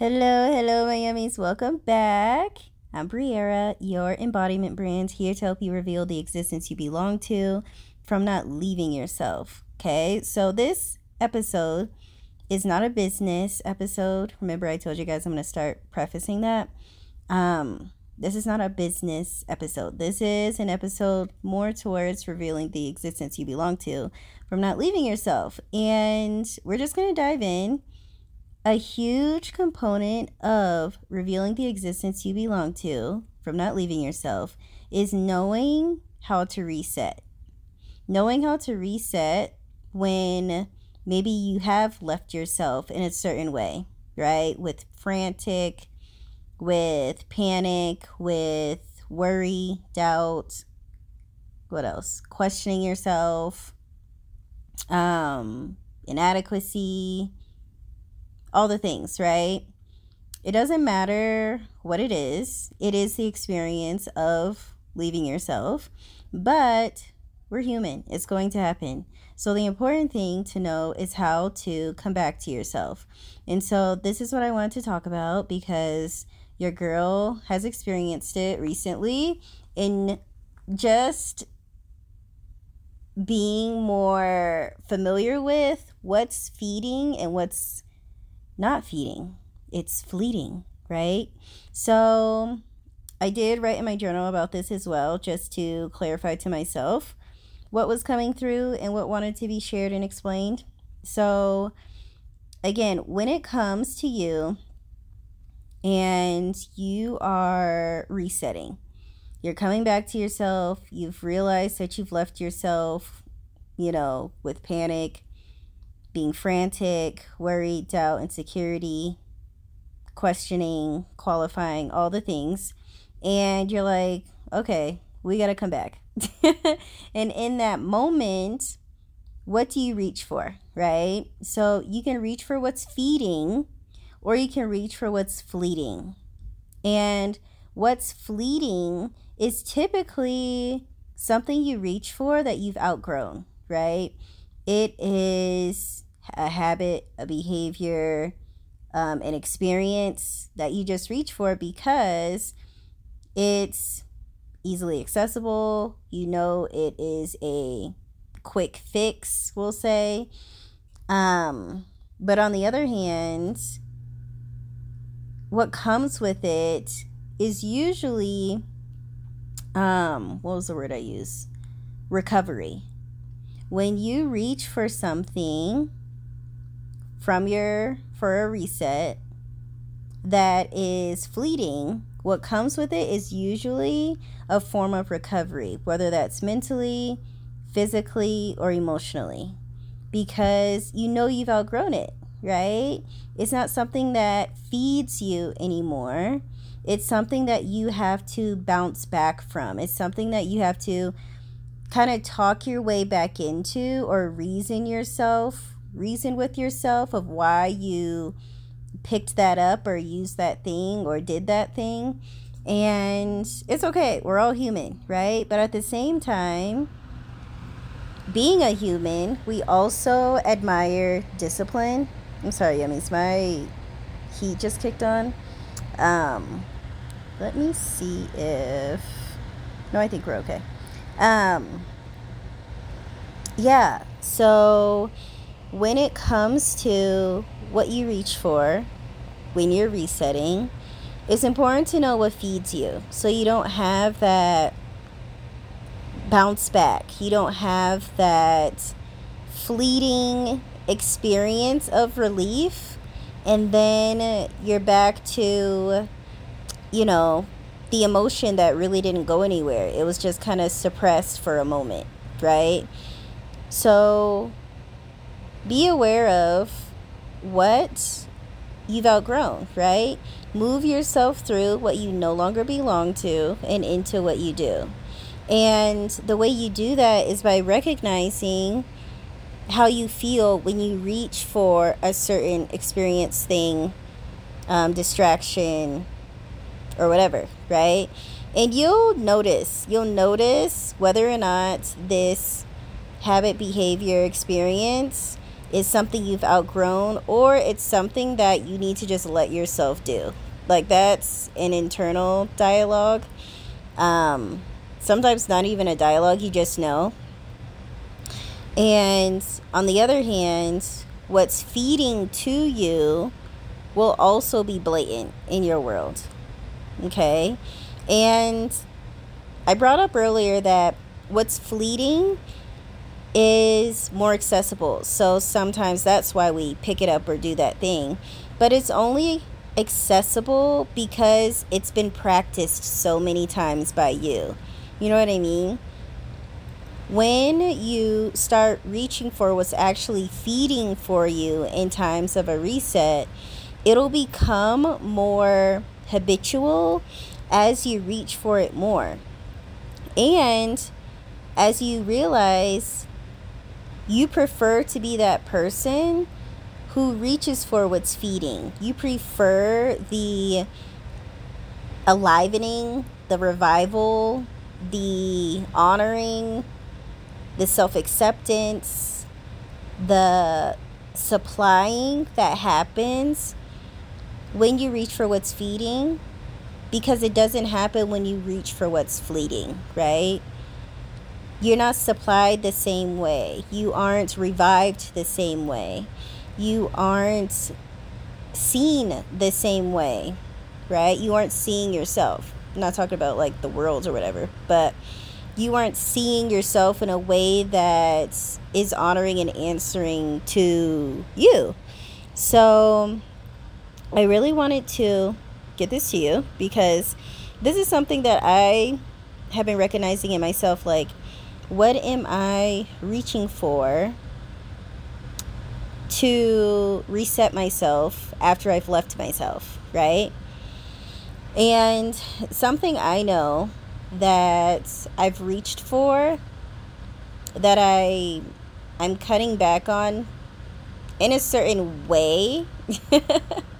Hello, hello, Yummies. Welcome back. I'm Briara, your embodiment brand, here to help you reveal the existence you belong to from not leaving yourself. Okay, so this episode is not a business episode. Remember, I told you guys I'm going to start prefacing that. Um, this is not a business episode. This is an episode more towards revealing the existence you belong to from not leaving yourself. And we're just going to dive in. A huge component of revealing the existence you belong to from not leaving yourself is knowing how to reset. Knowing how to reset when maybe you have left yourself in a certain way, right? With frantic, with panic, with worry, doubt, what else? Questioning yourself, um, inadequacy, all the things, right? It doesn't matter what it is, it is the experience of leaving yourself, but we're human. It's going to happen. So, the important thing to know is how to come back to yourself. And so, this is what I want to talk about because your girl has experienced it recently in just being more familiar with what's feeding and what's not feeding. It's fleeting, right? So, I did write in my journal about this as well, just to clarify to myself what was coming through and what wanted to be shared and explained. So, again, when it comes to you and you are resetting, you're coming back to yourself, you've realized that you've left yourself, you know, with panic, being frantic, worried, doubt, insecurity, questioning, qualifying, all the things. And you're like, okay, we got to come back. and in that moment, what do you reach for, right? So you can reach for what's feeding or you can reach for what's fleeting. And what's fleeting is typically something you reach for that you've outgrown, right? It is a habit, a behavior, um, an experience that you just reach for because it's easily accessible. You know, it is a quick fix, we'll say. Um, but on the other hand, what comes with it is usually, um, what was the word I use? Recovery. When you reach for something from your for a reset that is fleeting what comes with it is usually a form of recovery, whether that's mentally, physically, or emotionally, because you know you've outgrown it, right? It's not something that feeds you anymore. It's something that you have to bounce back from. It's something that you have to kind of talk your way back into or reason yourself, reason with yourself of why you picked that up or used that thing or did that thing. And it's okay. We're all human, right? But at the same time, being a human, we also admire discipline. I'm sorry, yummies. My heat just kicked on. Um, let me see if. No, I think we're okay. Um, yeah. So when it comes to what you reach for when you're resetting, it's important to know what feeds you so you don't have that bounce back. You don't have that fleeting experience of relief and then you're back to you know the emotion that really didn't go anywhere. It was just kind of suppressed for a moment, right? So be aware of what you've outgrown, right? Move yourself through what you no longer belong to and into what you do. And the way you do that is by recognizing how you feel when you reach for a certain experience, thing, um, distraction, or whatever, right? And you'll notice, you'll notice whether or not this habit, behavior, experience is something you've outgrown or it's something that you need to just let yourself do. Like that's an internal dialogue. Um, sometimes not even a dialogue, you just know. And on the other hand, what's feeding to you will also be blatant in your world. Okay? And I brought up earlier that what's fleeting is more accessible. So sometimes that's why we pick it up or do that thing. But it's only accessible because it's been practiced so many times by you. You know what I mean? When you start reaching for what's actually feeding for you in times of a reset, it'll become more habitual as you reach for it more. And as you realize you prefer to be that person who reaches for what's feeding. You prefer the alivening, the revival, the honoring, the self acceptance, the supplying that happens when you reach for what's feeding because it doesn't happen when you reach for what's fleeting, right? You're not supplied the same way. You aren't revived the same way. You aren't seen the same way, right? You aren't seeing yourself. I'm not talking about like the worlds or whatever, but you aren't seeing yourself in a way that is honoring and answering to you. So I really wanted to get this to you because this is something that I have been recognizing in myself like what am I reaching for to reset myself after I've left myself, right? And something I know that I've reached for that I I'm cutting back on in a certain way.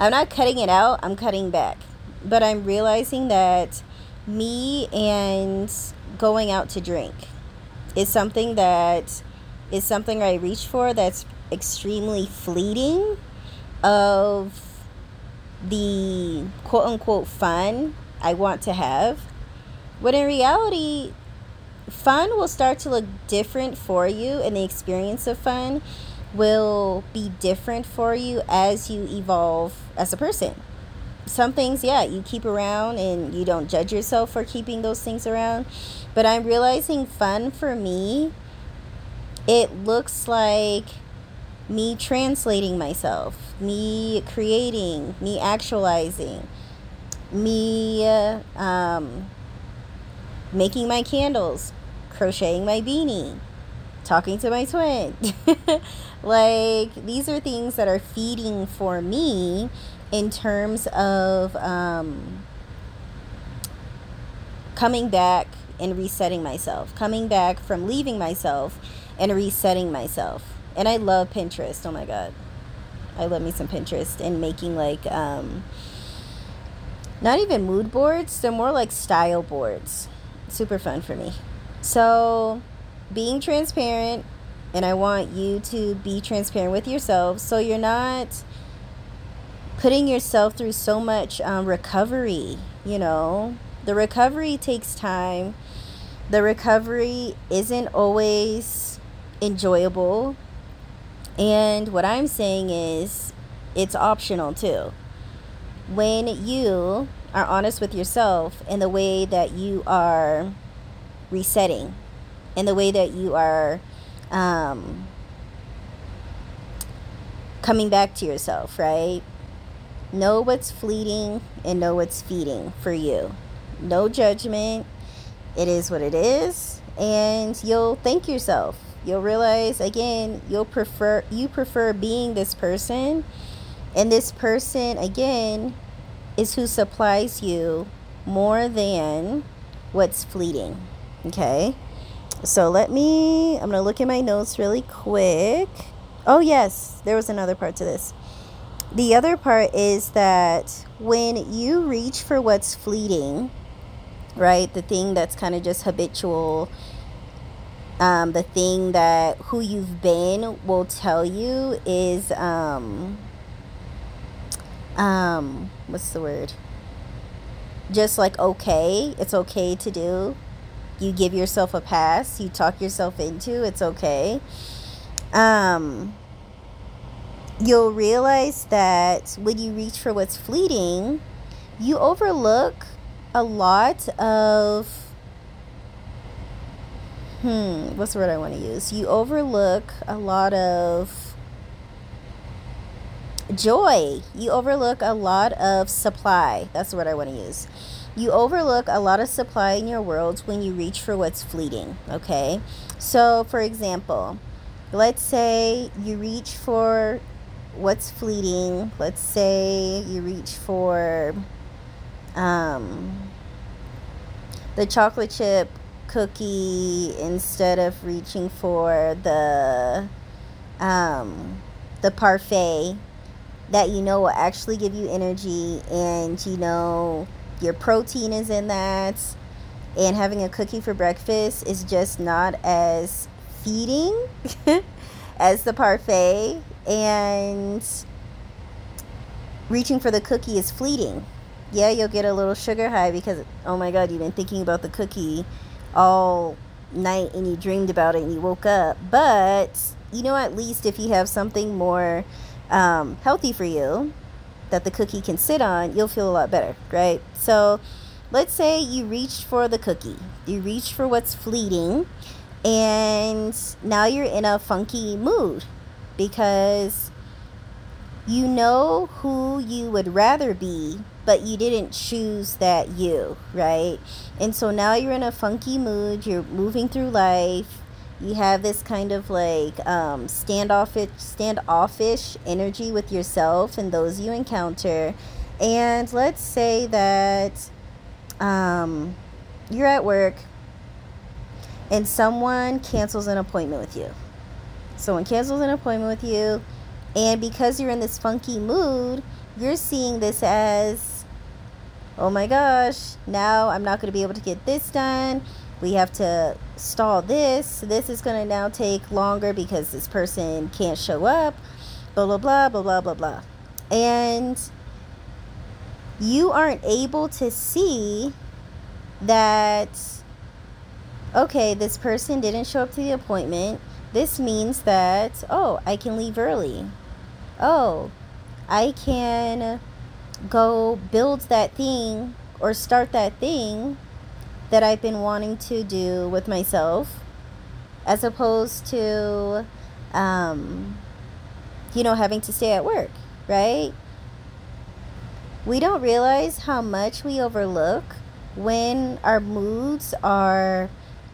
I'm not cutting it out, I'm cutting back. But I'm realizing that me and going out to drink is something that is something I reach for that's extremely fleeting of the quote unquote fun I want to have. When in reality, fun will start to look different for you, and the experience of fun will be different for you as you evolve as a person. Some things, yeah, you keep around and you don't judge yourself for keeping those things around. But I'm realizing fun for me, it looks like me translating myself, me creating, me actualizing, me um, making my candles, crocheting my beanie, talking to my twin. like, these are things that are feeding for me in terms of um, coming back and resetting myself, coming back from leaving myself and resetting myself. And I love Pinterest. Oh my God. I love me some Pinterest and making like, um, not even mood boards, they're more like style boards. Super fun for me. So, being transparent, and I want you to be transparent with yourself so you're not putting yourself through so much um, recovery, you know. The recovery takes time the recovery isn't always enjoyable. And what I'm saying is, it's optional too. When you are honest with yourself in the way that you are resetting, in the way that you are um, coming back to yourself, right? Know what's fleeting and know what's feeding for you. No judgment. It is what it is. And you'll thank yourself. You'll realize again you'll prefer you prefer being this person. And this person again is who supplies you more than what's fleeting okay so let me i'm gonna look at my notes really quick oh yes there was another part to this the other part is that when you reach for what's fleeting right? The thing that's kind of just habitual um, the thing that who you've been will tell you is um um what's the word just like okay it's okay to do you give yourself a pass you talk yourself into it's okay um you'll realize that when you reach for what's fleeting you overlook a lot of hmm, what's the word I want to use? You overlook a lot of joy. You overlook a lot of supply. That's the word I want to use. You overlook a lot of supply in your world when you reach for what's fleeting, okay? So, for example, let's say you reach for what's fleeting. Let's say you reach for um, the chocolate chip cookie instead of reaching for the um, the parfait that you know will actually give you energy and you know your protein is in that and having a cookie for breakfast is just not as feeding as the parfait and reaching for the cookie is fleeting yeah you'll get a little sugar high because oh my god you've been thinking about the cookie all night and you dreamed about it and you woke up. But, you know, at least if you have something more um, healthy for you that the cookie can sit on, you'll feel a lot better, right? So, let's say you reached for the cookie, you reached for what's fleeting, and now you're in a funky mood because you know who you would rather be but you didn't choose that you, right? And so now you're in a funky mood, you're moving through life. You have this kind of like um, standoffish, standoffish energy with yourself and those you encounter. And let's say that um, you're at work and someone cancels an appointment with you. Someone cancels an appointment with you, and because you're in this funky mood, you're seeing this as, oh my gosh, now I'm not going to be able to get this done. We have to stall this. This is going to now take longer because this person can't show up. Blah, blah, blah, blah, blah, blah, blah. And you aren't able to see that, okay, this person didn't show up to the appointment. This means that, oh, I can leave early. Oh, I can go build that thing or start that thing that I've been wanting to do with myself as opposed to um, you know having to stay at work right we don't realize how much we overlook when our moods are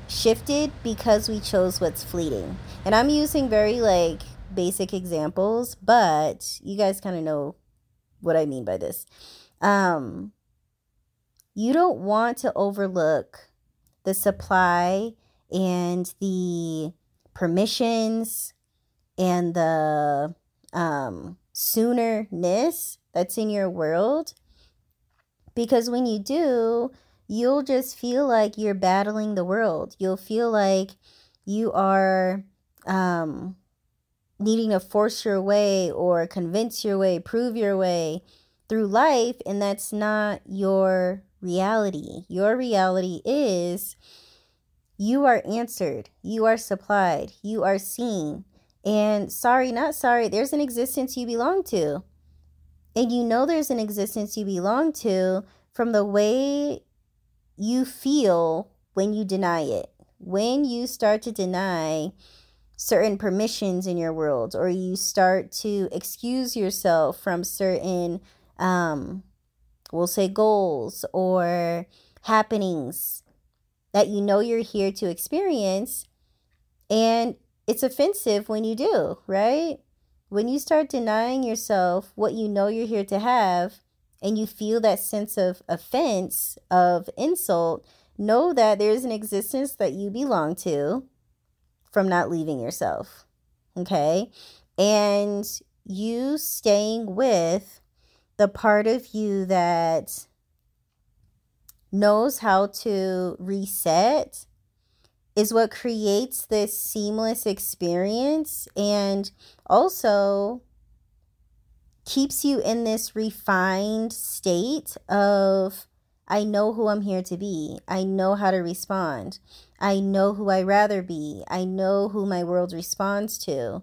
shifted because we chose what's fleeting and i'm using very like basic examples, but you guys kind of know what I mean by this. Um, you don't want to overlook the supply and the permissions and the um, soonerness that's in your world. Because when you do, you'll just feel like you're battling the world. You'll feel like you are um, needing to force your way or convince your way, prove your way through life, and that's not your reality. Your reality is you are answered, you are supplied, you are seen. And sorry, not sorry, there's an existence you belong to. And you know there's an existence you belong to from the way you feel when you deny it. When you start to deny certain permissions in your world or you start to excuse yourself from certain um we'll say goals or happenings that you know you're here to experience and it's offensive when you do right when you start denying yourself what you know you're here to have and you feel that sense of offense of insult know that there's an existence that you belong to from not leaving yourself. Okay. And you staying with the part of you that knows how to reset is what creates this seamless experience and also keeps you in this refined state of I know who I'm here to be. I know how to respond. I know who I rather be. I know who my world responds to.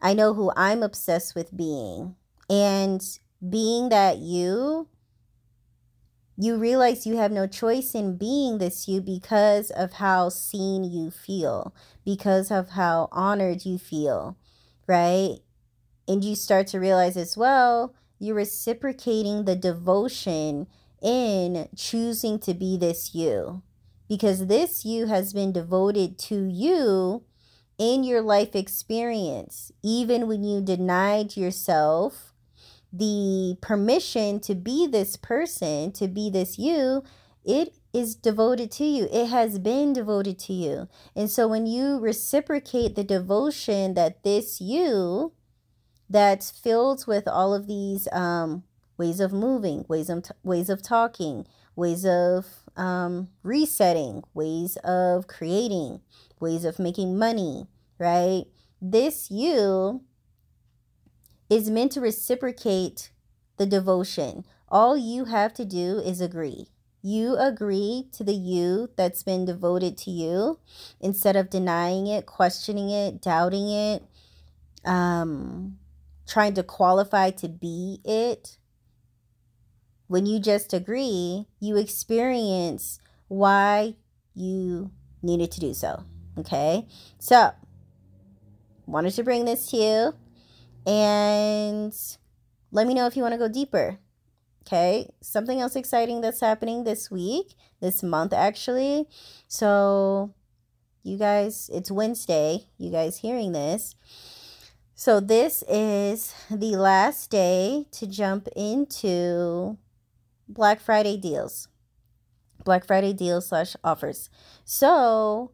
I know who I'm obsessed with being. And being that you, you realize you have no choice in being this you because of how seen you feel, because of how honored you feel, right? And you start to realize as well, you're reciprocating the devotion in choosing to be this you because this you has been devoted to you in your life experience, even when you denied yourself the permission to be this person, to be this you, it is devoted to you. It has been devoted to you. And so when you reciprocate the devotion that this you, that's filled with all of these um, ways of moving, ways of, t- ways of talking, ways of um, resetting, ways of creating, ways of making money, right? This you is meant to reciprocate the devotion. All you have to do is agree. You agree to the you that's been devoted to you instead of denying it, questioning it, doubting it, um, trying to qualify to be it when you just agree, you experience why you needed to do so. Okay? So, wanted to bring this to you and let me know if you want to go deeper. Okay? Something else exciting that's happening this week, this month actually. So, you guys, it's Wednesday, you guys hearing this. So, this is the last day to jump into Black Friday deals. Black Friday deals slash offers. So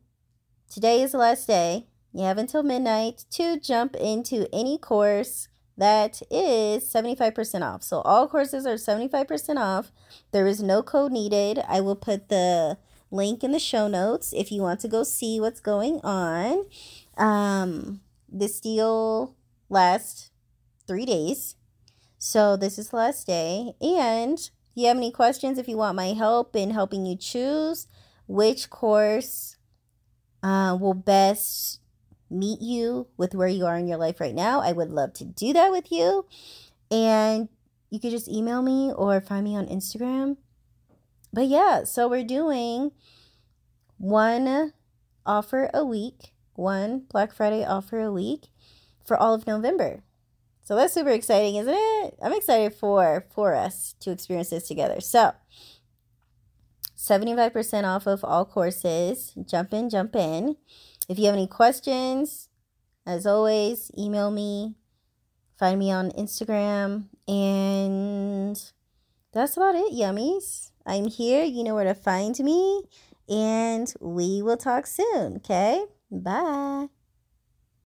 today is the last day. You have until midnight to jump into any course that is 75% off. So all courses are 75% off. There is no code needed. I will put the link in the show notes if you want to go see what's going on. Um, this deal lasts three days. So this is the last day. And if you have any questions, if you want my help in helping you choose which course uh, will best meet you with where you are in your life right now, I would love to do that with you. And you could just email me or find me on Instagram. But yeah, so we're doing one offer a week, one Black Friday offer a week for all of November. So that's super exciting, isn't it? I'm excited for for us to experience this together. So 75% off of all courses. Jump in, jump in. If you have any questions, as always, email me, find me on Instagram, and that's about it, yummies. I'm here. You know where to find me, and we will talk soon, okay? Bye.